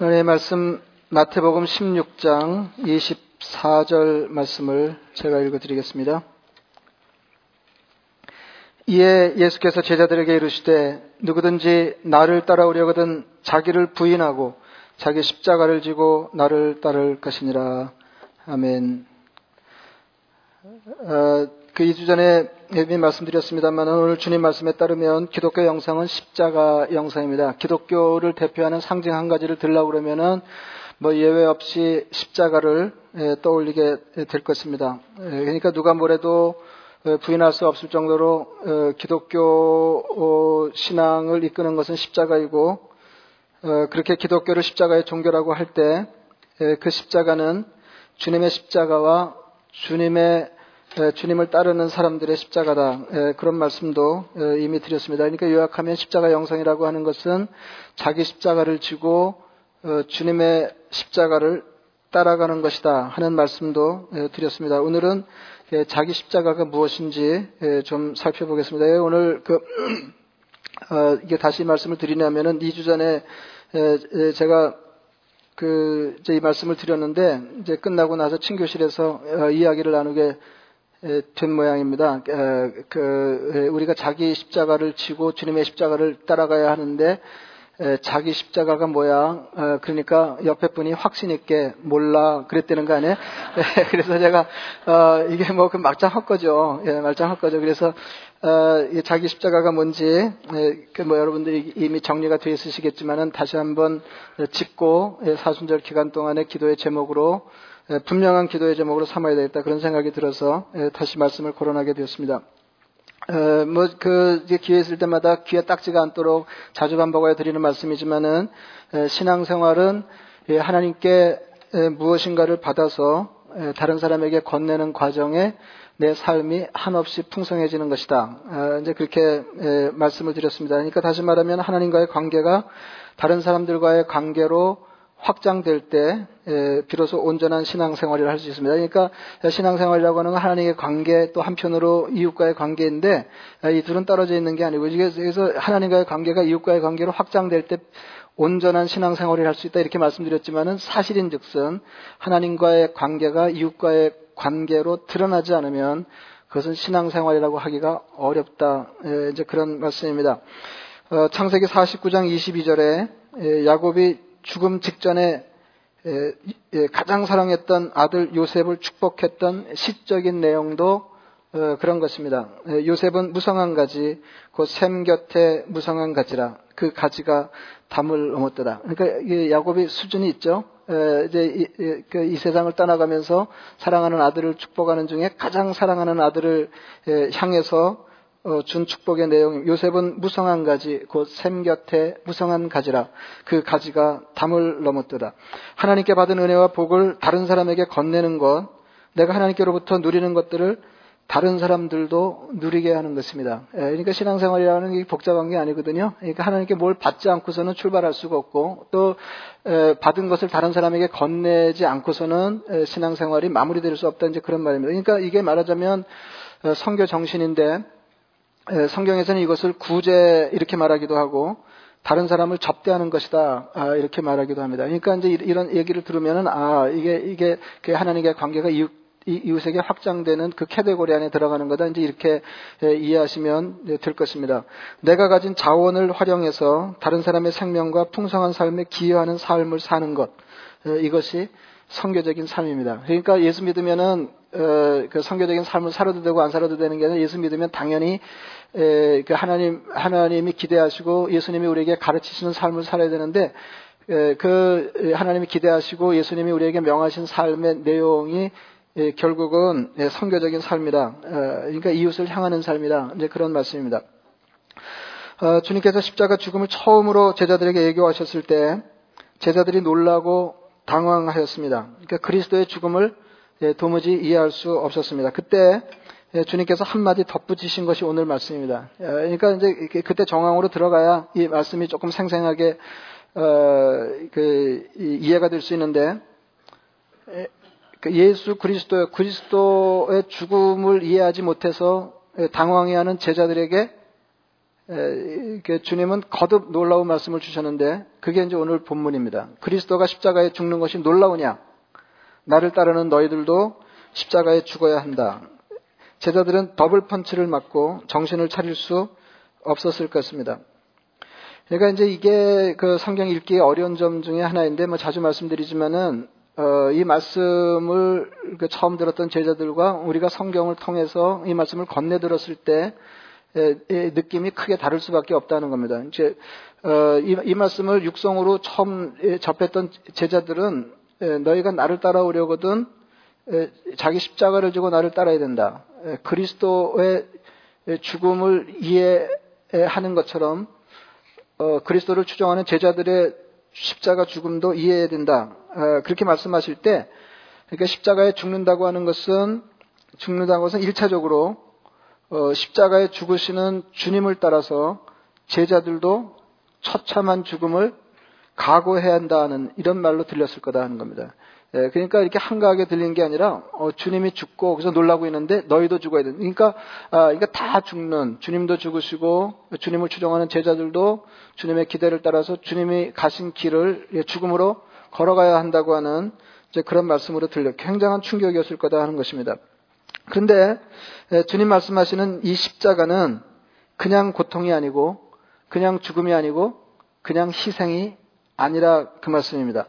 하나님의 말씀 마태복음 16장 24절 말씀을 제가 읽어드리겠습니다. 이에 예수께서 제자들에게 이르시되 누구든지 나를 따라오려거든 자기를 부인하고 자기 십자가를 지고 나를 따를 것이니라. 아멘. 어, 그 2주 전에 예비 말씀드렸습니다만 오늘 주님 말씀에 따르면 기독교 영상은 십자가 영상입니다. 기독교를 대표하는 상징 한 가지를 들라고 그러면은 뭐 예외 없이 십자가를 예, 떠올리게 될 것입니다. 예, 그러니까 누가 뭐래도 어, 부인할 수 없을 정도로 어, 기독교 어, 신앙을 이끄는 것은 십자가이고 그렇게 기독교를 십자가의 종교라고 할 때 그 십자가는 주님의 십자가와 주님의 주님을 따르는 사람들의 십자가다. 그런 말씀도 이미 드렸습니다. 그러니까 요약하면 십자가 영상이라고 하는 것은 자기 십자가를 지고 주님의 십자가를 따라가는 것이다 하는 말씀도 드렸습니다. 오늘은 자기 십자가가 무엇인지 좀 살펴보겠습니다. 오늘 그 어, 이게 다시 말씀을 드리냐면은 2주 전에 제가 그 이 말씀을 드렸는데 이제 끝나고 나서 친교실에서 어, 이야기를 나누게 된 모양입니다. 그 우리가 자기 십자가를 지고 주님의 십자가를 따라가야 하는데 자기 십자가가 뭐야? 그러니까 옆에 분이 확신 있게 몰라 그랬다는 거 아니에요? 그래서 제가 어, 이게 뭐그 막장 헛거죠. 예, 막장 헛거죠. 그래서 어, 자기 십자가가 뭔지 그뭐 여러분들이 이미 정리가 되어 있으시겠지만은 다시 한번 짚고 예, 사순절 기간 동안의 기도의 제목으로 분명한 기도의 제목으로 삼아야 되겠다 그런 생각이 들어서 다시 말씀을 거론하게 되었습니다. 어, 뭐, 그, 기회 있을 때마다 귀에 딱지가 않도록 자주 반복하여 드리는 말씀이지만은, 신앙생활은 하나님께 무엇인가를 받아서 다른 사람에게 건네는 과정에 내 삶이 한없이 풍성해지는 것이다. 어, 이제 그렇게 말씀을 드렸습니다. 그러니까 다시 말하면 하나님과의 관계가 다른 사람들과의 관계로 확장될 때 비로소 온전한 신앙생활을 할 수 있습니다. 그러니까 신앙생활이라고 하는 건 하나님의 관계 또 한편으로 이웃과의 관계인데 이 둘은 떨어져 있는 게 아니고 그래서 하나님과의 관계가 이웃과의 관계로 확장될 때 온전한 신앙생활을 할 수 있다 이렇게 말씀드렸지만은 사실인즉슨 하나님과의 관계가 이웃과의 관계로 드러나지 않으면 그것은 신앙생활이라고 하기가 어렵다 이제 그런 말씀입니다. 어, 창세기 49장 22절에 야곱이 죽음 직전에 가장 사랑했던 아들 요셉을 축복했던 시적인 내용도 어, 그런 것입니다. 요셉은 무성한 가지, 곧 샘 곁에 무성한 가지라 그 가지가 담을 넘었더라. 그러니까 야곱이 수준이 있죠. 이제 그이 세상을 떠나가면서 사랑하는 아들을 축복하는 중에 가장 사랑하는 아들을 향해서 어, 준 축복의 내용, 요셉은 무성한 가지, 곧 샘 곁에 무성한 가지라. 그 가지가 담을 넘었더라. 하나님께 받은 은혜와 복을 다른 사람에게 건네는 것, 내가 하나님께로부터 누리는 것들을 다른 사람들도 누리게 하는 것입니다. 예, 그러니까 신앙생활이라는 게 복잡한 게 아니거든요. 그러니까 하나님께 뭘 받지 않고서는 출발할 수가 없고 또 받은 것을 다른 사람에게 건네지 않고서는 신앙생활이 마무리될 수 없다 이제 그런 말입니다. 그러니까 이게 말하자면 어, 성교 정신인데 성경에서는 이것을 구제 이렇게 말하기도 하고 다른 사람을 접대하는 것이다 아, 이렇게 말하기도 합니다. 그러니까 이제 이런 얘기를 들으면은 아 이게 이게 그 하나님과의 관계가 이웃 이웃에게 확장되는 그 캐테고리 안에 들어가는 거다. 이제 이렇게 이해하시면 될 것입니다. 내가 가진 자원을 활용해서 다른 사람의 생명과 풍성한 삶에 기여하는 삶을 사는 것. 이것이 성교적인 삶입니다. 그러니까 예수 믿으면은 어, 그 성교적인 삶을 살아도 되고 안 살아도 되는 게 아니라 예수 믿으면 당연히 에, 그 하나님 하나님이 기대하시고 예수님이 우리에게 가르치시는 삶을 살아야 되는데 에, 그 하나님이 기대하시고 예수님이 우리에게 명하신 삶의 내용이 에, 결국은 예, 성교적인 삶이다. 어, 그러니까 이웃을 향하는 삶이다. 이제 그런 말씀입니다. 어, 주님께서 십자가 죽음을 처음으로 제자들에게 얘기하셨을 때 제자들이 놀라고 당황하였습니다. 그러니까 그리스도의 죽음을 예, 도무지 이해할 수 없었습니다. 그때 예, 주님께서 한마디 덧붙이신 것이 오늘 말씀입니다. 예, 그러니까 이제 그때 정황으로 들어가야 이 말씀이 조금 생생하게 어, 그, 이해가 될 수 있는데 그 예수 그리스도 그리스도의 죽음을 이해하지 못해서 당황해하는 제자들에게 주님은 거듭 놀라운 말씀을 주셨는데 그게 이제 오늘 본문입니다. 그리스도가 십자가에 죽는 것이 놀라우냐? 나를 따르는 너희들도 십자가에 죽어야 한다. 제자들은 더블 펀치를 맞고 정신을 차릴 수 없었을 것입니다. 그러니까 이제 이게 그 성경 읽기 어려운 점 중에 하나인데 뭐 자주 말씀드리지만은 어, 이 말씀을 그 처음 들었던 제자들과 우리가 성경을 통해서 이 말씀을 건네 들었을 때 느낌이 크게 다를 수밖에 없다는 겁니다. 이제 어, 이, 이, 말씀을 육성으로 처음 접했던 제자들은 너희가 나를 따라오려거든 자기 십자가를 지고 나를 따라야 된다. 그리스도의 죽음을 이해하는 것처럼 어, 그리스도를 추종하는 제자들의 십자가 죽음도 이해해야 된다. 어, 그렇게 말씀하실 때 그러니까 십자가에 죽는다고 하는 것은 죽는다는 것은 일차적으로 어, 십자가에 죽으시는 주님을 따라서 제자들도 처참한 죽음을 각오해야 한다는 이런 말로 들렸을 거다 하는 겁니다. 예, 그러니까 이렇게 한가하게 들리는 게 아니라 어, 주님이 죽고 그래서 놀라고 있는데 너희도 죽어야 돼. 그러니까 아, 그러니까 다 죽는 주님도 죽으시고 주님을 추종하는 제자들도 주님의 기대를 따라서 주님이 가신 길을 예, 죽음으로 걸어가야 한다고 하는 그런 말씀으로 들려 굉장한 충격이었을 거다 하는 것입니다. 그런데 예, 주님 말씀하시는 이 십자가는 그냥 고통이 아니고 그냥 죽음이 아니고 그냥 희생이 아니라 그 말씀입니다.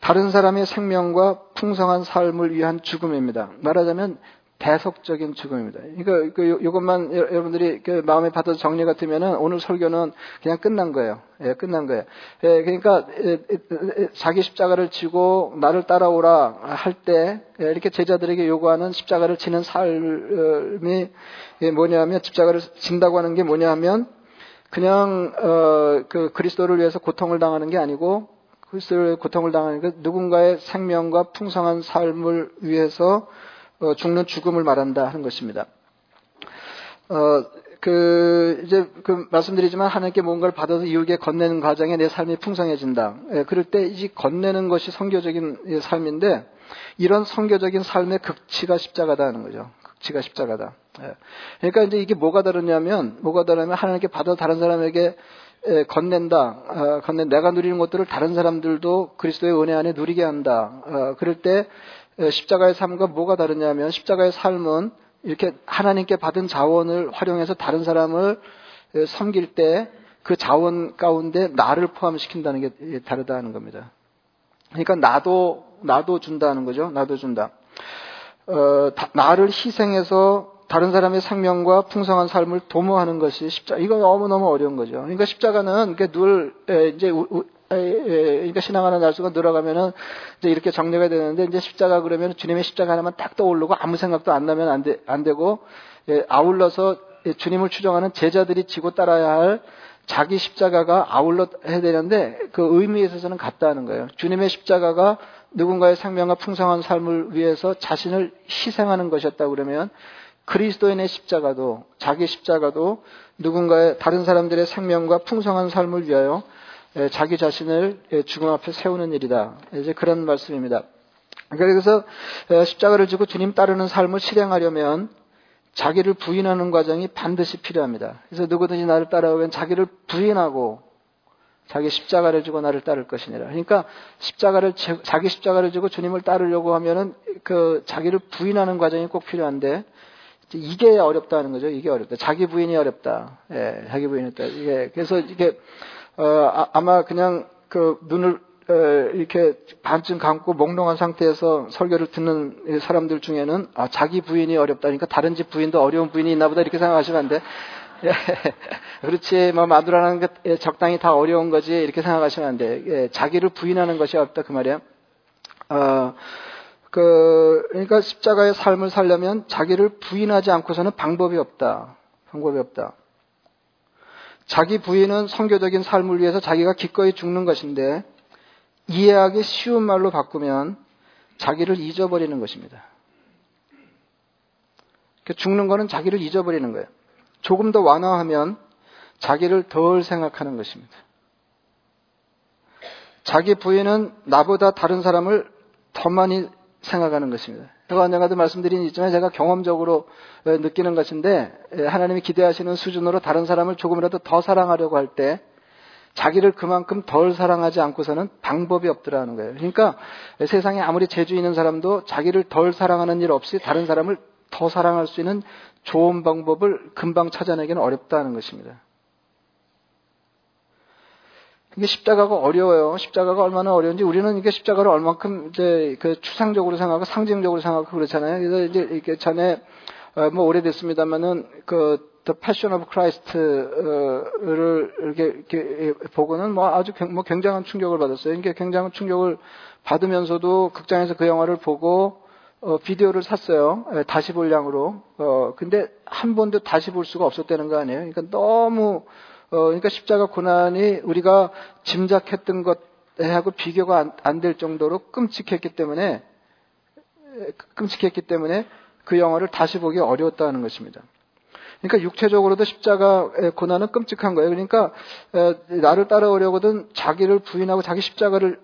다른 사람의 생명과 풍성한 삶을 위한 죽음입니다. 말하자면 대속적인 죽음입니다. 이거, 그, 요것만 여러분들이 그 마음에 받아서 정리가 되면은 오늘 설교는 그냥 끝난 거예요. 예, 끝난 거예요. 예, 그러니까 자기 십자가를 지고 나를 따라오라 할 때 이렇게 제자들에게 요구하는 십자가를 지는 삶이 뭐냐면 십자가를 진다고 하는 게 뭐냐면 그냥 어, 그 그리스도를 위해서 고통을 당하는 게 아니고 그리스도를 고통을 당하는 게 누군가의 생명과 풍성한 삶을 위해서 어, 죽는 죽음을 말한다 하는 것입니다. 어, 그, 이제, 그, 말씀드리지만 하나님께 뭔가를 받아서 이웃에 건네는 과정에 내 삶이 풍성해진다. 예, 그럴 때 이 건네는 것이 성교적인 삶인데, 이런 성교적인 삶의 극치가 십자가다 하는 거죠. 극치가 십자가다. 예. 그러니까 이제 이게 뭐가 다르냐면, 뭐가 다르냐면 하나님께 받아 다른 사람에게 예, 건넨다. 어, 건넨 내가 누리는 것들을 다른 사람들도 그리스도의 은혜 안에 누리게 한다. 어, 그럴 때 십자가의 삶과 뭐가 다르냐면 십자가의 삶은 이렇게 하나님께 받은 자원을 활용해서 다른 사람을 섬길 때 그 자원 가운데 나를 포함시킨다는 게 다르다는 겁니다. 그러니까 나도 나도 준다는 거죠. 나도 준다. 어, 다, 나를 희생해서 다른 사람의 생명과 풍성한 삶을 도모하는 것이 십자. 이건 너무 너무 어려운 거죠. 그러니까 십자가는 늘 이제 그러니까 신앙하는 날수가 늘어가면은 이제 이렇게 정리가 되는데 이제 십자가 그러면 주님의 십자가 하나만 딱 떠오르고 아무 생각도 안 나면 안, 되, 안 되고 예, 아울러서 주님을 추정하는 제자들이 지고 따라야 할 자기 십자가가 아울러 해야 되는데 그 의미에 있어서는 같다는 거예요. 주님의 십자가가 누군가의 생명과 풍성한 삶을 위해서 자신을 희생하는 것이었다 그러면 그리스도인의 십자가도 자기 십자가도 누군가의 다른 사람들의 생명과 풍성한 삶을 위하여 예, 자기 자신을 예, 죽음 앞에 세우는 일이다. 이제 그런 말씀입니다. 그래서 어, 십자가를 지고 주님 따르는 삶을 실행하려면 자기를 부인하는 과정이 반드시 필요합니다. 그래서 누구든지 나를 따라오면 자기를 부인하고 자기 십자가를 지고 나를 따를 것이니라. 그러니까 십자가를 자기 십자가를 지고 주님을 따르려고 하면은 그 자기를 부인하는 과정이 꼭 필요한데 이게 어렵다는 거죠. 이게 어렵다. 자기 부인이 어렵다. 예, 자기 부인이 어렵다. 이게 그래서 이게 어, 아, 마 그냥 그 눈을 어, 이렇게 반쯤 감고 몽롱한 상태에서 설교를 듣는 사람들 중에는 아, 자기 부인이 어렵다니까 다른 집 부인도 어려운 부인이 있나 보다 이렇게 생각하시면 안 돼. 예, 그렇지, 뭐, 마누라는 게 예, 적당히 다 어려운 거지, 이렇게 생각하시면 안 돼. 예, 자기를 부인하는 것이 없다, 그 말이야. 어, 그, 그러니까 십자가의 삶을 살려면 자기를 부인하지 않고서는 방법이 없다. 방법이 없다. 자기 부인은 성교적인 삶을 위해서 자기가 기꺼이 죽는 것인데 이해하기 쉬운 말로 바꾸면 자기를 잊어버리는 것입니다. 죽는 것은 자기를 잊어버리는 거예요. 조금 더 완화하면 자기를 덜 생각하는 것입니다. 자기 부인은 나보다 다른 사람을 더 많이 생각하는 것입니다. 제가 언젠가도 말씀드린 있지만 제가 경험적으로 느끼는 것인데 하나님이 기대하시는 수준으로 다른 사람을 조금이라도 더 사랑하려고 할 때 자기를 그만큼 덜 사랑하지 않고서는 방법이 없더라는 거예요. 그러니까 세상에 아무리 재주 있는 사람도 자기를 덜 사랑하는 일 없이 다른 사람을 더 사랑할 수 있는 좋은 방법을 금방 찾아내기는 어렵다는 것입니다. 이게 십자가가 어려워요. 십자가가 얼마나 어려운지 우리는 이게 십자가를 얼만큼 이제 그 추상적으로 생각하고 상징적으로 생각하고 그렇잖아요. 그래서 이제 이렇게 전에 어, 뭐 오래됐습니다만은 그 The Passion of Christ를 이렇게, 이렇게 보고는 뭐 아주 뭐 굉장한 충격을 받았어요. 이게 굉장한 충격을 받으면서도 극장에서 그 영화를 보고 어, 비디오를 샀어요. 예, 다시 볼 양으로. 어, 근데 한 번도 다시 볼 수가 없었다는 거 아니에요. 그러니까 너무 어, 그러니까 십자가 고난이 우리가 짐작했던 것하고 비교가 안 될 정도로 끔찍했기 때문에 끔찍했기 때문에 그 영화를 다시 보기 어려웠다는 것입니다. 그러니까 육체적으로도 십자가 고난은 끔찍한 거예요. 그러니까 나를 따라오려거든 자기를 부인하고 자기 십자가를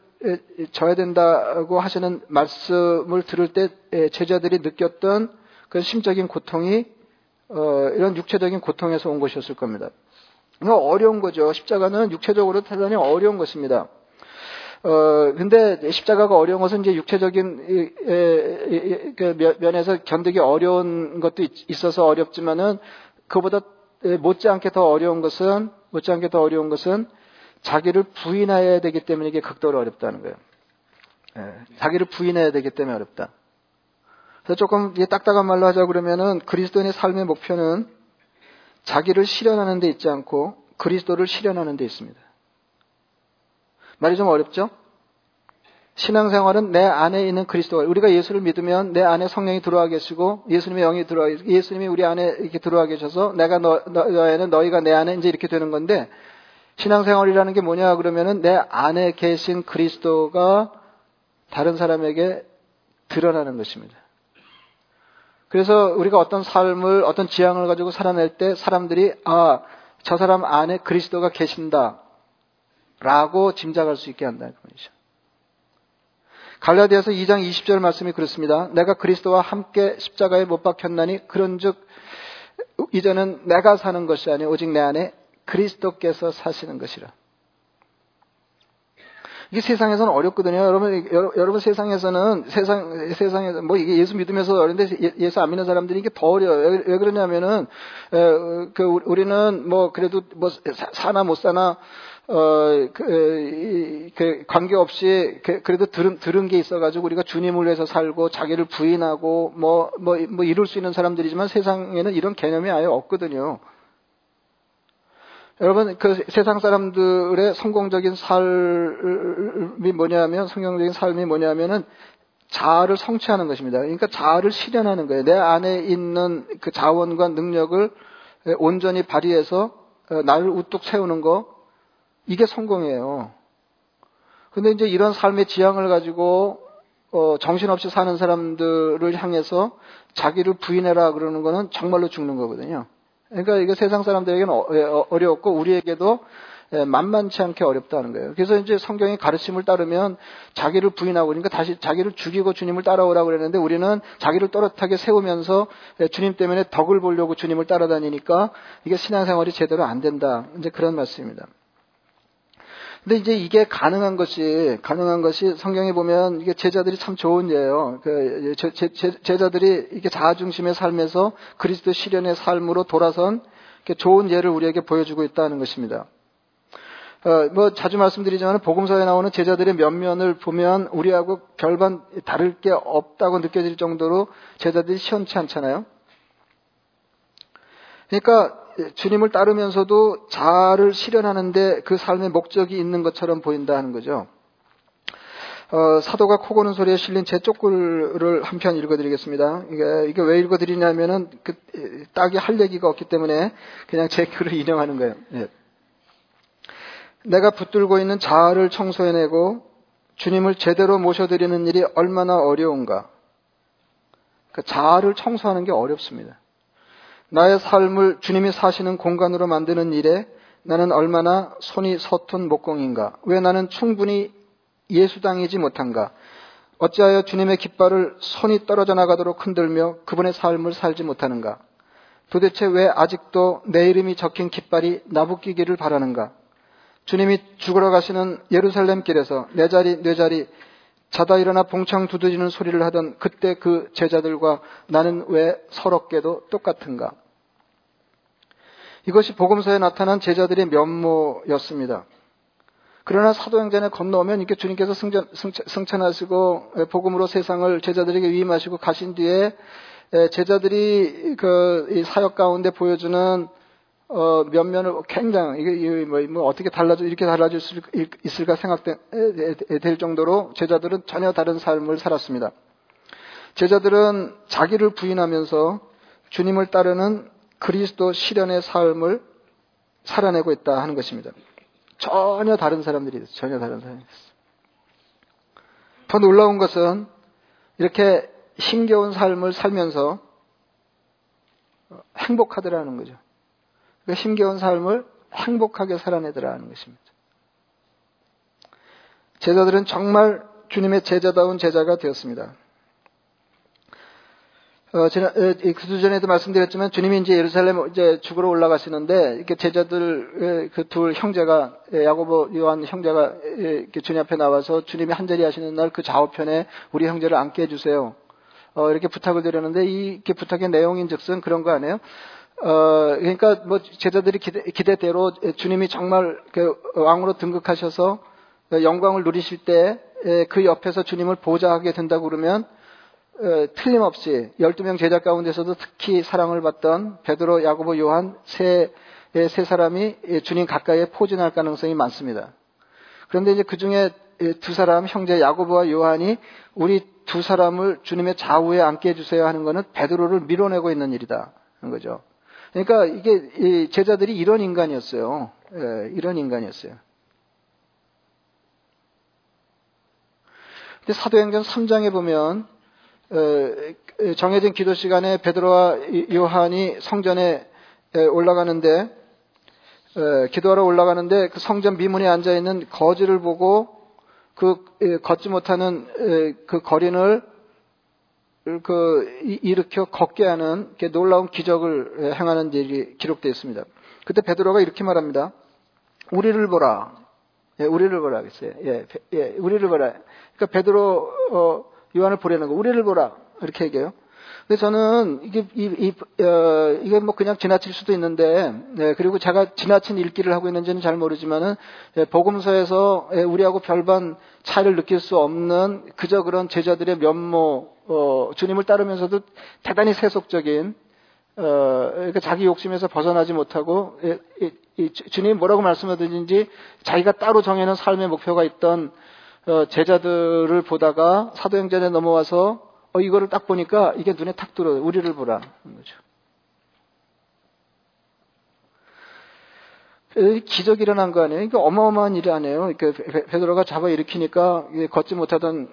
져야 된다고 하시는 말씀을 들을 때 제자들이 느꼈던 그 심적인 고통이 어, 이런 육체적인 고통에서 온 것이었을 겁니다. 어려운 거죠. 십자가는 육체적으로 대단히 어려운 것입니다. 어, 근데 십자가가 어려운 것은 이제 육체적인 그 면에서 견디기 어려운 것도 있어서 어렵지만은 그보다 못지않게 더 어려운 것은 못지않게 더 어려운 것은 자기를 부인해야 되기 때문에 이게 극도로 어렵다는 거예요. 예, 자기를 부인해야 되기 때문에 어렵다. 그래서 조금 딱딱한 말로 하자 그러면은 그리스도인의 삶의 목표는 자기를 실현하는 데 있지 않고 그리스도를 실현하는 데 있습니다. 말이 좀 어렵죠? 신앙생활은 내 안에 있는 그리스도가 우리가 예수를 믿으면 내 안에 성령이 들어와 계시고 예수님의 영이 들어와 예수님이 우리 안에 이렇게 들어와 계셔서 내가 너, 너에는 너희가 내 안에 이제 이렇게 되는 건데 신앙생활이라는 게 뭐냐 그러면은 내 안에 계신 그리스도가 다른 사람에게 드러나는 것입니다. 그래서 우리가 어떤 삶을 어떤 지향을 가지고 살아낼 때 사람들이 아, 저 사람 안에 그리스도가 계신다. 라고 짐작할 수 있게 한다는 거죠. 갈라디아서 2장 20절 말씀이 그렇습니다. 내가 그리스도와 함께 십자가에 못 박혔나니 그런즉 이제는 내가 사는 것이 아니 오직 내 안에 그리스도께서 사시는 것이라. 이게 세상에서는 어렵거든요. 여러분, 여러분 세상에서는 세상 세상에서 뭐 이게 예수 믿으면서 어린데 예, 예수 안 믿는 사람들이 이게 더 어려워요. 왜 그러냐면은 에, 그 우리는 뭐 그래도 뭐 사나 못 사나 어, 그, 그 관계없이 그, 그래도 들은, 들은 게 있어가지고 우리가 주님을 위해서 살고 자기를 부인하고 뭐, 뭐, 뭐 이룰 수 있는 사람들이지만 세상에는 이런 개념이 아예 없거든요. 여러분, 그 세상 사람들의 성공적인 삶이 뭐냐면, 성경적인 삶이 뭐냐면은 자아를 성취하는 것입니다. 그러니까 자아를 실현하는 거예요. 내 안에 있는 그 자원과 능력을 온전히 발휘해서 어, 나를 우뚝 세우는 거, 이게 성공이에요. 근데 이제 이런 삶의 지향을 가지고 어, 정신없이 사는 사람들을 향해서 자기를 부인해라 그러는 거는 정말로 죽는 거거든요. 그러니까 이게 세상 사람들에게는 어, 예, 어, 우리에게도 예, 만만치 않게 어렵다는 거예요. 그래서 이제 성경의 가르침을 따르면 자기를 부인하고 그러니까 다시 자기를 죽이고 주님을 따라오라고 그랬는데 우리는 자기를 또렷하게 세우면서 예, 주님 때문에 덕을 보려고 주님을 따라다니니까 이게 신앙생활이 제대로 안 된다. 이제 그런 말씀입니다. 근데 이제 이게 가능한 것이 가능한 것이 성경에 보면 이게 제자들이 참 좋은 예요. 그 제, 제, 제 자들이 이게 자아 중심의 삶에서 그리스도 실현의 삶으로 돌아선 좋은 예를 우리에게 보여주고 있다는 것입니다. 어, 뭐 자주 말씀드리지만 복음서에 나오는 제자들의 면면을 보면 우리하고 별반 다를 게 없다고 느껴질 정도로 제자들이 시원치 않잖아요. 그러니까 주님을 따르면서도 자아를 실현하는데 그 삶의 목적이 있는 것처럼 보인다 하는 거죠. 어, 사도가 코 고는 소리에 실린 제 쪽글을 한 편 읽어드리겠습니다. 이게, 이게 왜 읽어드리냐면은 그, 딱이 할 얘기가 없기 때문에 그냥 제 글을 인용하는 거예요. 예. 내가 붙들고 있는 자아를 청소해내고 주님을 제대로 모셔드리는 일이 얼마나 어려운가. 그 자아를 청소하는 게 어렵습니다. 나의 삶을 주님이 사시는 공간으로 만드는 일에 나는 얼마나 손이 서툰 목공인가? 왜 나는 충분히 예수당이지 못한가? 어찌하여 주님의 깃발을 손이 떨어져 나가도록 흔들며 그분의 삶을 살지 못하는가? 도대체 왜 아직도 내 이름이 적힌 깃발이 나부끼기를 바라는가? 주님이 죽으러 가시는 예루살렘 길에서 내 자리, 내 자리, 자다 일어나 봉창 두드리는 소리를 하던 그때 그 제자들과 나는 왜 서럽게도 똑같은가? 이것이 복음서에 나타난 제자들의 면모였습니다. 그러나 사도행전에 건너오면 이렇게 주님께서 승전, 승천, 하시고 복음으로 세상을 제자들에게 위임하시고 가신 뒤에 제자들이 그 사역 가운데 보여주는 어, 면면을 굉장히 이게 뭐, 뭐 어떻게 달라져 이렇게 달라질 수 있을까 생각될 정도로 제자들은 전혀 다른 삶을 살았습니다. 제자들은 자기를 부인하면서 주님을 따르는 그리스도 실현의 삶을 살아내고 있다 하는 것입니다. 전혀 다른 사람들이. 전혀 다른 사람이 됐어요. 더 놀라운 것은 이렇게 힘겨운 삶을 살면서 행복하더라는 거죠. 그 힘겨운 삶을 행복하게 살아내더라는 것입니다. 제자들은 정말 주님의 제자다운 제자가 되었습니다. 어, 지난, 어, 그 전에도 말씀드렸지만 주님이 이제 예루살렘 이제 죽으러 올라가시는데 이렇게 제자들 그 둘 형제가 예, 야고보 요한 형제가 예, 이렇게 주님 앞에 나와서 주님이 한 자리 하시는 날 그 좌우편에 우리 형제를 앉게 해주세요. 어, 이렇게 부탁을 드렸는데 이 이렇게 부탁의 내용인즉슨 그런 거 아니에요? 어, 그러니까 뭐 제자들이 기대, 기대 대로 주님이 정말 그 왕으로 등극하셔서 영광을 누리실 때 그 옆에서 주님을 보좌하게 된다고 그러면 어, 틀림없이 12명 제자 가운데서도 특히 사랑을 받던 베드로, 야고보, 요한 세, 세 사람이 주님 가까이에 포진할 가능성이 많습니다. 그런데 이제 그 중에 두 사람, 형제 야고보와 요한이 우리 두 사람을 주님의 좌우에 앉게 해주세요 하는 것은 베드로를 밀어내고 있는 일이다. 하는 거죠. 그러니까 이게 제자들이 이런 인간이었어요. 예, 이런 인간이었어요. 근데 사도행전 3장에 보면 어, 정해진 기도 시간에 베드로와 요한이 성전에 올라가는데 어, 기도하러 올라가는데 그 성전 미문에 앉아 있는 거지를 보고 그 걷지 못하는 그 거린을 그 일으켜 걷게 하는 놀라운 기적을 행하는 일이 기록되어 있습니다. 그때 베드로가 이렇게 말합니다. 우리를 보라. 예, 우리를 보라 그랬어요. 예, 예, 우리를 보라. 그러니까 베드로 어, 요한을 보려는 거. 우리를 보라. 이렇게 얘기해요. 근데 저는 이게 이, 이 어, 이게 뭐 그냥 지나칠 수도 있는데 네, 그리고 제가 지나친 읽기를 하고 있는지는 잘 모르지만은 예, 복음서에서 예, 우리하고 별반 차이를 느낄 수 없는 그저 그런 제자들의 면모 어, 주님을 따르면서도 대단히 세속적인 어, 그러니까 자기 욕심에서 벗어나지 못하고 예, 이, 이, 주님이 뭐라고 말씀하든지 자기가 따로 정해놓은 삶의 목표가 있던 어, 제자들을 보다가 사도행전에 넘어와서 어, 이거를 딱 보니까 이게 눈에 탁 들어요. 우리를 보라. 거죠. 기적이 일어난 거 아니에요? 그러니까 어마어마한 일이 아니에요. 그러니까 베드로가 잡아 일으키니까 걷지 못하던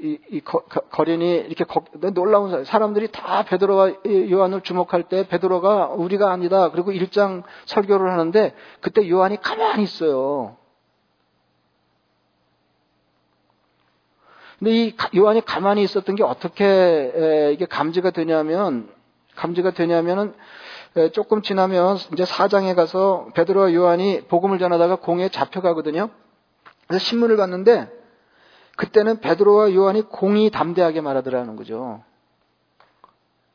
이, 이 거, 거린이 이렇게 거, 놀라운 사람들이 다 베드로와 요한을 주목할 때 베드로가 우리가 아니다. 그리고 일장 설교를 하는데 그때 요한이 가만히 있어요. 근데 이 요한이 가만히 있었던 게 어떻게 이게 감지가 되냐면 감지가 되냐면은 조금 지나면 이제 사장에 가서 베드로와 요한이 복음을 전하다가 공에 잡혀가거든요. 그래서 신문을 봤는데 그때는 베드로와 요한이 공이 담대하게 말하더라는 거죠.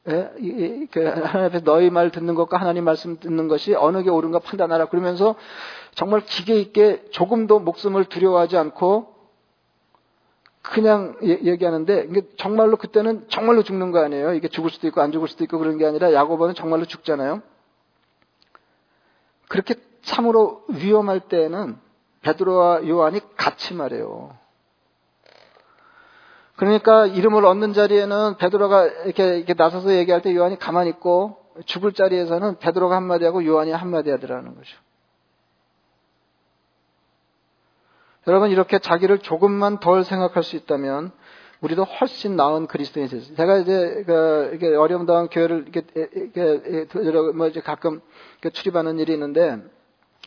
예? 그 하나님 앞에서 너희 말 듣는 것과 하나님 말씀 듣는 것이 어느 게 옳은가 판단하라. 그러면서 정말 기계 있게 조금도 목숨을 두려워하지 않고 그냥 얘기하는데 이게 정말로 그때는 정말로 죽는 거 아니에요. 이게 죽을 수도 있고 안 죽을 수도 있고 그런 게 아니라 야고보는 정말로 죽잖아요. 그렇게 참으로 위험할 때에는 베드로와 요한이 같이 말해요. 그러니까 이름을 얻는 자리에는 베드로가 이렇게, 이렇게 나서서 얘기할 때 요한이 가만히 있고 죽을 자리에서는 베드로가 한마디 하고 요한이 한마디 하더라는 거죠. 여러분 이렇게 자기를 조금만 덜 생각할 수 있다면 우리도 훨씬 나은 그리스도인이 됐어요. 제가 이제 그 이게 어려움 당한 교회를 이렇게, 이렇게 뭐 이제 가끔 출입하는 일이 있는데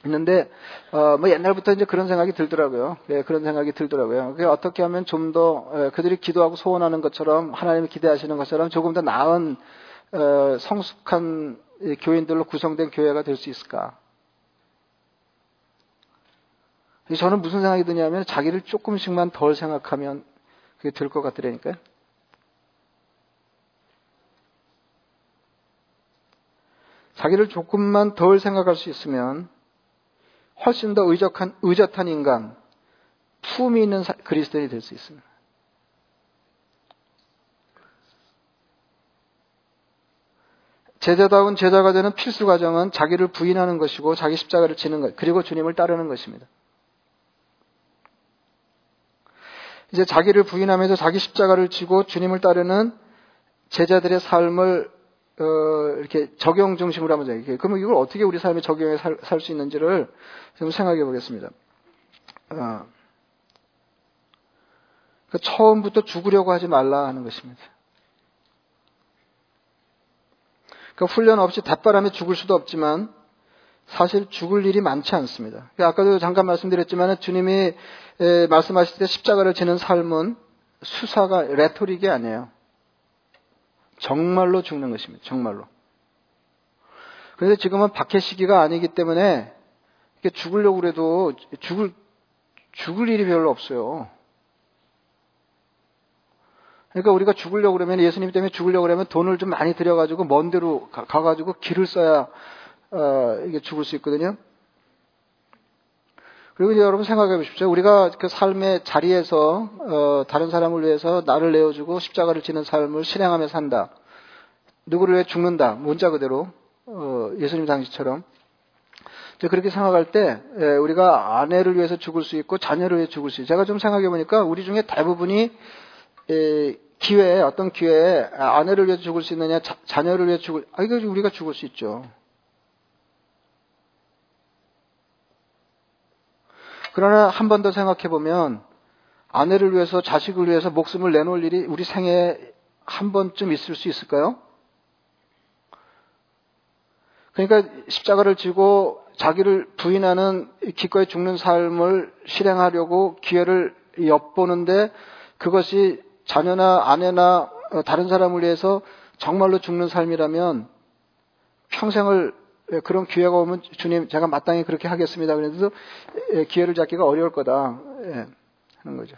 있는데 어, 뭐 옛날부터 이제 그런 생각이 들더라고요. 예, 그런 생각이 들더라고요. 어떻게 하면 좀더 예, 그들이 기도하고 소원하는 것처럼 하나님이 기대하시는 것처럼 조금 더 나은 어, 성숙한 교인들로 구성된 교회가 될 수 있을까? 저는 무슨 생각이 드냐면 자기를 조금씩만 덜 생각하면 그게 될 것 같더라니까요. 자기를 조금만 덜 생각할 수 있으면 훨씬 더 의적한, 의젓한 인간, 품이 있는 그리스도인이 될 수 있습니다. 제자다운 제자가 되는 필수 과정은 자기를 부인하는 것이고 자기 십자가를 지는 것, 그리고 주님을 따르는 것입니다. 이제 자기를 부인하면서 자기 십자가를 지고 주님을 따르는 제자들의 삶을 어, 이렇게 적용 중심으로 한번 얘기해요. 그러면 이걸 어떻게 우리 삶에 적용해 살 수 있는지를 좀 생각해 보겠습니다. 어, 그 처음부터 죽으려고 하지 말라 하는 것입니다. 그 훈련 없이 답바람에 죽을 수도 없지만 사실 죽을 일이 많지 않습니다. 아까도 잠깐 말씀드렸지만 주님이 말씀하실 때 십자가를 지는 삶은 수사가 레토릭이 아니에요. 정말로 죽는 것입니다. 정말로. 그런데 지금은 박해 시기가 아니기 때문에 죽으려고 그래도 죽을 죽을 일이 별로 없어요. 그러니까 우리가 죽으려고 그러면 예수님 때문에 죽으려고 그러면 돈을 좀 많이 들여가지고 먼 데로 가, 가지고 길을 써야 어, 이게 죽을 수 있거든요. 그리고 이제 여러분 생각해 보십시오. 우리가 그 삶의 자리에서 어, 다른 사람을 위해서 나를 내어주고 십자가를 지는 삶을 실행하며 산다. 누구를 위해 죽는다. 문자 그대로 어, 예수님 당시처럼. 그렇게 생각할 때 예, 우리가 아내를 위해서 죽을 수 있고 자녀를 위해 죽을 수 있고 제가 좀 생각해 보니까 우리 중에 대부분이 예, 기회에 어떤 기회에 아내를 위해 죽을 수 있느냐 자, 자녀를 위해 죽을 아 이거 우리가 죽을 수 있죠. 그러나 한 번 더 생각해 보면 아내를 위해서 자식을 위해서 목숨을 내놓을 일이 우리 생애에 한 번쯤 있을 수 있을까요? 그러니까 십자가를 지고 자기를 부인하는 기꺼이 죽는 삶을 실행하려고 기회를 엿보는데 그것이 자녀나 아내나 다른 사람을 위해서 정말로 죽는 삶이라면 평생을 예, 그런 기회가 오면 주님 제가 마땅히 그렇게 하겠습니다. 그래도 예, 기회를 잡기가 어려울 거다 예, 하는 거죠.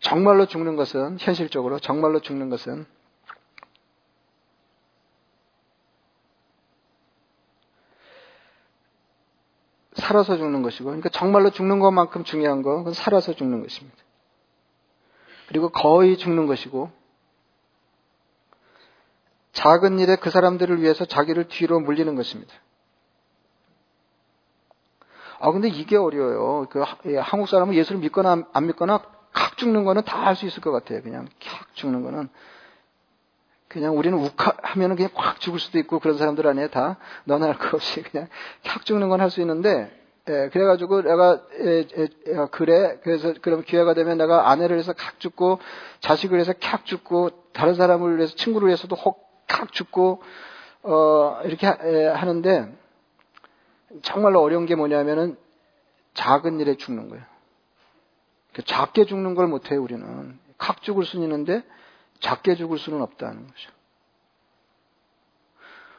정말로 죽는 것은 현실적으로 정말로 죽는 것은 살아서 죽는 것이고 그러니까 정말로 죽는 것만큼 중요한 건 살아서 죽는 것입니다. 그리고 거의 죽는 것이고 작은 일에 그 사람들을 위해서 자기를 뒤로 물리는 것입니다. 아 근데 이게 어려워요. 그 예, 한국 사람은 예수를 믿거나 안 믿거나 칵 죽는 거는 다 할 수 있을 것 같아요. 그냥 칵 죽는 거는 그냥 우리는 욱하 하면은 그냥 콱 죽을 수도 있고 그런 사람들 아니에요. 다 너나 할 것 없이 그냥 캬 죽는 건 할 수 있는데 예, 그래가지고 내가 예, 예, 예, 그래 그래서 그럼 기회가 되면 내가 아내를 해서 칵 죽고 자식을 해서 캬 죽고 다른 사람을 위해서 친구를 위해서도 혹칵 죽고 어 이렇게 하, 예, 하는데 정말로 어려운 게 뭐냐면은 작은 일에 죽는 거예요. 작게 죽는 걸 못해요 우리는 칵 죽을 수는 있는데 작게 죽을 수는 없다는 거죠.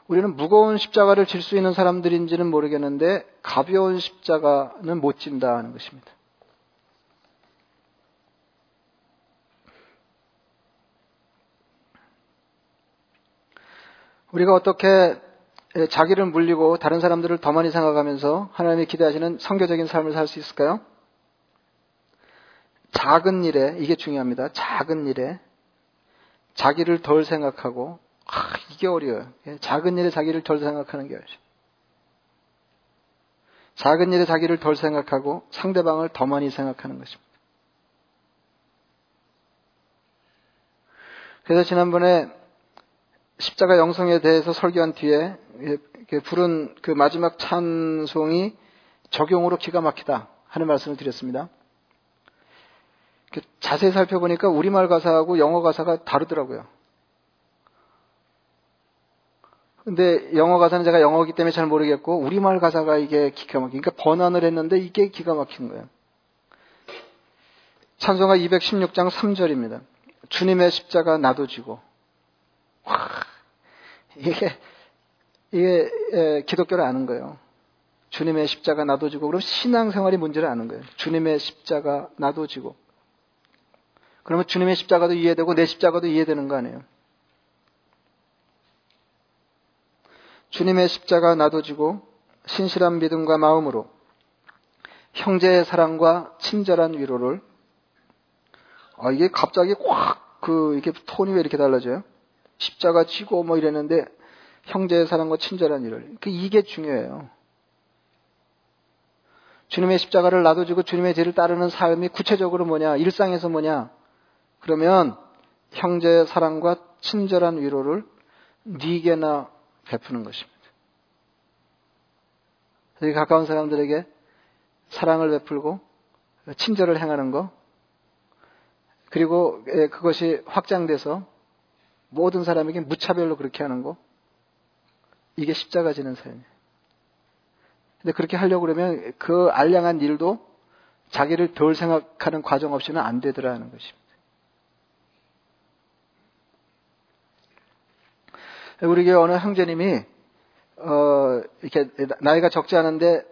우리는 무거운 십자가를 질 수 있는 사람들인지는 모르겠는데 가벼운 십자가는 못 진다 하는 것입니다. 우리가 어떻게 자기를 물리고 다른 사람들을 더 많이 생각하면서 하나님이 기대하시는 성교적인 삶을 살 수 있을까요? 작은 일에, 이게 중요합니다. 작은 일에 자기를 덜 생각하고 아, 이게 어려워요. 예, 작은 일에 자기를 덜 생각하는 게 어려워요. 작은 일에 자기를 덜 생각하고 상대방을 더 많이 생각하는 것입니다. 그래서 지난번에 십자가 영성에 대해서 설교한 뒤에 부른 그 마지막 찬송이 적용으로 기가 막히다 하는 말씀을 드렸습니다. 자세히 살펴보니까 우리말 가사하고 영어 가사가 다르더라고요. 근데 영어 가사는 제가 영어기 때문에 잘 모르겠고 우리말 가사가 이게 기가 막힌 그러니까 번안을 했는데 이게 기가 막힌 거예요. 찬송가 216장 3절입니다. 주님의 십자가 나도 지고 와, 이게 이게 에, 기독교를 아는 거예요. 주님의 십자가 나도 지고 그럼 신앙생활이 문제를 아는 거예요. 주님의 십자가 나도 지고 그러면 주님의 십자가도 이해되고 내 십자가도 이해되는 거 아니에요. 주님의 십자가 나도 지고 신실한 믿음과 마음으로 형제의 사랑과 친절한 위로를 아, 이게 갑자기 확 그 이렇게 톤이 왜 이렇게 달라져요? 십자가 지고 뭐 이랬는데 형제의 사랑과 친절한 일을 그 이게 중요해요. 주님의 십자가를 놔둬지고 주님의 죄를 따르는 삶이 구체적으로 뭐냐? 일상에서 뭐냐? 그러면 형제의 사랑과 친절한 위로를 네게나 베푸는 것입니다. 가까운 사람들에게 사랑을 베풀고 친절을 행하는 것, 그리고 예, 그것이 확장돼서 모든 사람에게 무차별로 그렇게 하는 것, 이게 십자가 지는 삶이에요. 근데 그렇게 하려고 그러면 그 알량한 일도 자기를 덜 생각하는 과정 없이는 안 되더라는 것입니다. 우리 교회 어느 형제님이 어, 이렇게 나이가 적지 않은데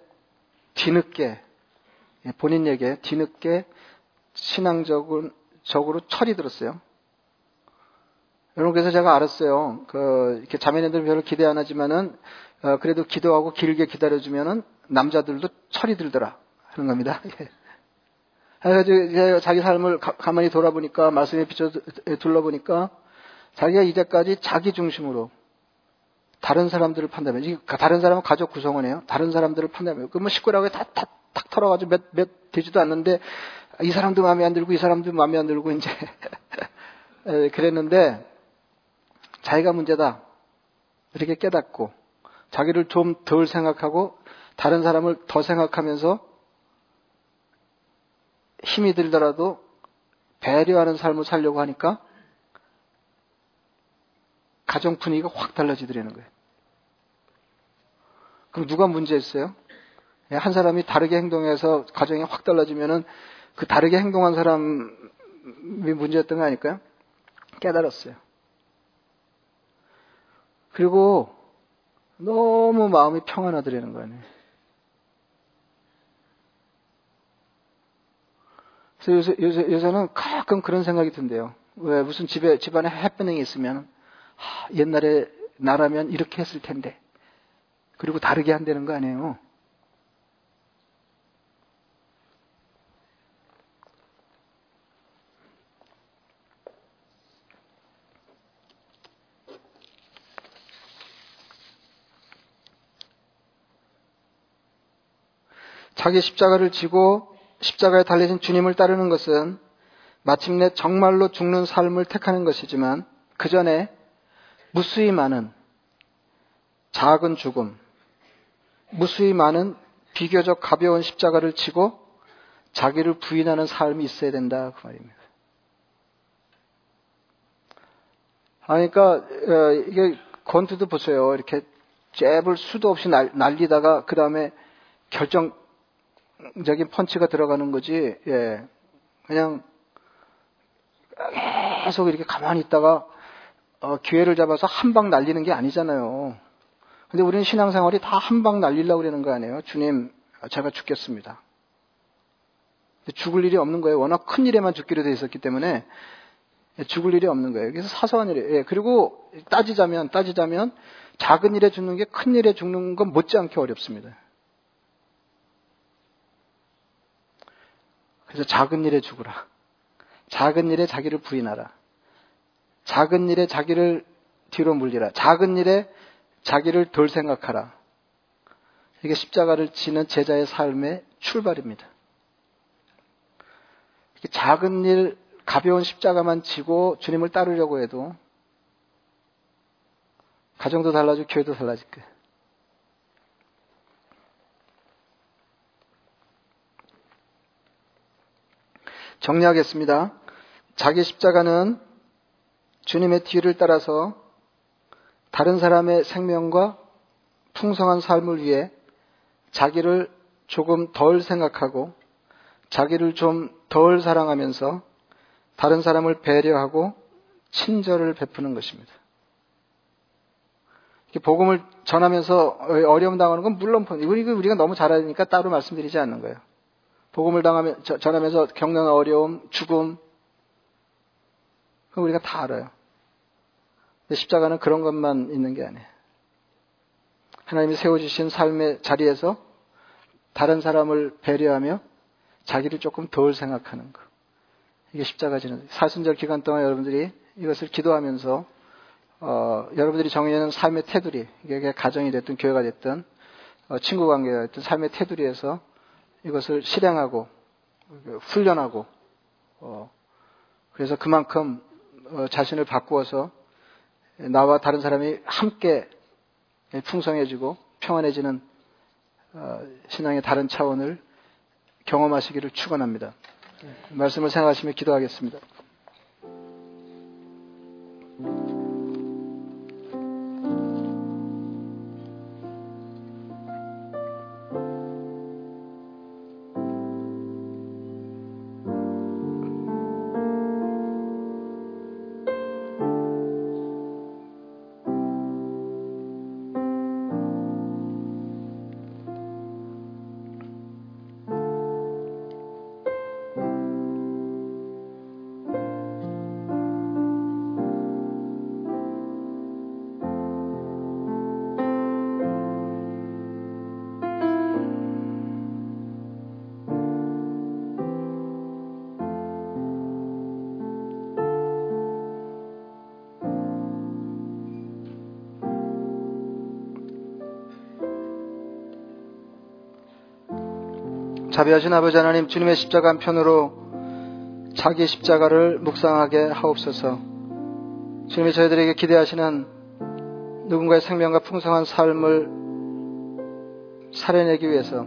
뒤늦게 본인 얘기에 뒤늦게 신앙적으로 철이 들었어요. 여러분 그래서 제가 알았어요. 그 이렇게 자매님들 별로 기대 안 하지만은 어, 그래도 기도하고 길게 기다려주면은 남자들도 철이 들더라 하는 겁니다. 그래서 자기 삶을 가, 만히 돌아보니까 말씀에 비춰 둘러보니까 자기가 이제까지 자기 중심으로 다른 사람들을 판단해요. 다른 사람은 가족 구성원이에요. 다른 사람들을 판단해요. 그러면 식구라고 다, 다, 탁 털어가지고 몇, 몇 되지도 않는데 이 사람도 마음에 안 들고 이 사람도 마음에 안 들고 이제 그랬는데 자기가 문제다. 이렇게 깨닫고 자기를 좀 덜 생각하고 다른 사람을 더 생각하면서 힘이 들더라도 배려하는 삶을 살려고 하니까 가정 분위기가 확 달라지더라는 거예요. 그럼 누가 문제였어요? 예, 한 사람이 다르게 행동해서 가정이 확 달라지면은 그 다르게 행동한 사람이 문제였던 거 아닐까요? 깨달았어요. 그리고 너무 마음이 평안하더라는 거 아니에요. 그래서 요새, 요새, 요새는 가끔 그런 생각이 든대요. 왜 무슨 집에 집안에 해프닝이 있으면 하, 옛날에 나라면 이렇게 했을 텐데 그리고 다르게 한다는 거 아니에요. 자기 십자가를 지고 십자가에 달려진 주님을 따르는 것은 마침내 정말로 죽는 삶을 택하는 것이지만 그 전에 무수히 많은 작은 죽음, 무수히 많은 비교적 가벼운 십자가를 치고 자기를 부인하는 삶이 있어야 된다 그 말입니다. 그러니까 어, 이게 권투도 보세요. 이렇게 잽을 수도 없이 날리다가 그 다음에 결정 적인 펀치가 들어가는 거지, 예. 그냥 계속 이렇게 가만히 있다가 어, 기회를 잡아서 한 방 날리는 게 아니잖아요. 근데 우리는 신앙생활이 다 한 방 날리려고 그러는 거 아니에요? 주님, 제가 죽겠습니다. 죽을 일이 없는 거예요. 워낙 큰 일에만 죽기로 돼 있었기 때문에 죽을 일이 없는 거예요. 그래서 사소한 일이에요. 예, 그리고 따지자면, 따지자면 작은 일에 죽는 게 큰 일에 죽는 건 못지않게 어렵습니다. 그래서 작은 일에 죽으라. 작은 일에 자기를 부인하라. 작은 일에 자기를 뒤로 물리라. 작은 일에 자기를 덜 생각하라. 이게 십자가를 지는 제자의 삶의 출발입니다. 작은 일, 가벼운 십자가만 지고 주님을 따르려고 해도 가정도 달라지고 교회도 달라질 거예요. 정리하겠습니다. 자기 십자가는 주님의 뒤를 따라서 다른 사람의 생명과 풍성한 삶을 위해 자기를 조금 덜 생각하고 자기를 좀 덜 사랑하면서 다른 사람을 배려하고 친절을 베푸는 것입니다. 복음을 전하면서 어려움 당하는 건 물론 우리가 너무 잘 알으니까 따로 말씀드리지 않는 거예요. 복음을 당하면 전하면서 겪는 어려움, 죽음, 그 우리가 다 알아요. 근데 십자가는 그런 것만 있는 게 아니에요. 하나님이 세워주신 삶의 자리에서 다른 사람을 배려하며 자기를 조금 덜 생각하는 거. 이게 십자가 지는 사순절 기간 동안 여러분들이 이것을 기도하면서 어, 여러분들이 정의하는 삶의 테두리, 이게 가정이 됐든 교회가 됐든 어, 친구 관계가 됐든 삶의 테두리에서 이것을 실행하고 훈련하고 어, 그래서 그만큼 어, 자신을 바꾸어서 나와 다른 사람이 함께 풍성해지고 평안해지는 어, 신앙의 다른 차원을 경험하시기를 축원합니다. 말씀을 생각하시며 기도하겠습니다. 자비하신 아버지 하나님 주님의 십자가 한편으로 자기 십자가를 묵상하게 하옵소서. 주님이 저희들에게 기대하시는 누군가의 생명과 풍성한 삶을 살해내기 위해서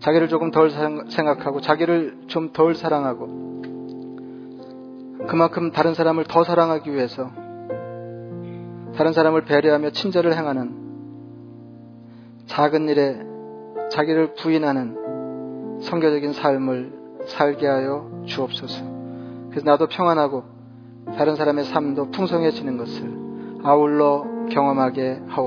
자기를 조금 덜 생각하고 자기를 좀 덜 사랑하고 그만큼 다른 사람을 더 사랑하기 위해서 다른 사람을 배려하며 친절을 행하는 작은 일에 자기를 부인하는 성교적인 삶을 살게 하여 주옵소서. 그래서 나도 평안하고 다른 사람의 삶도 풍성해지는 것을 아울러 경험하게 하옵소서.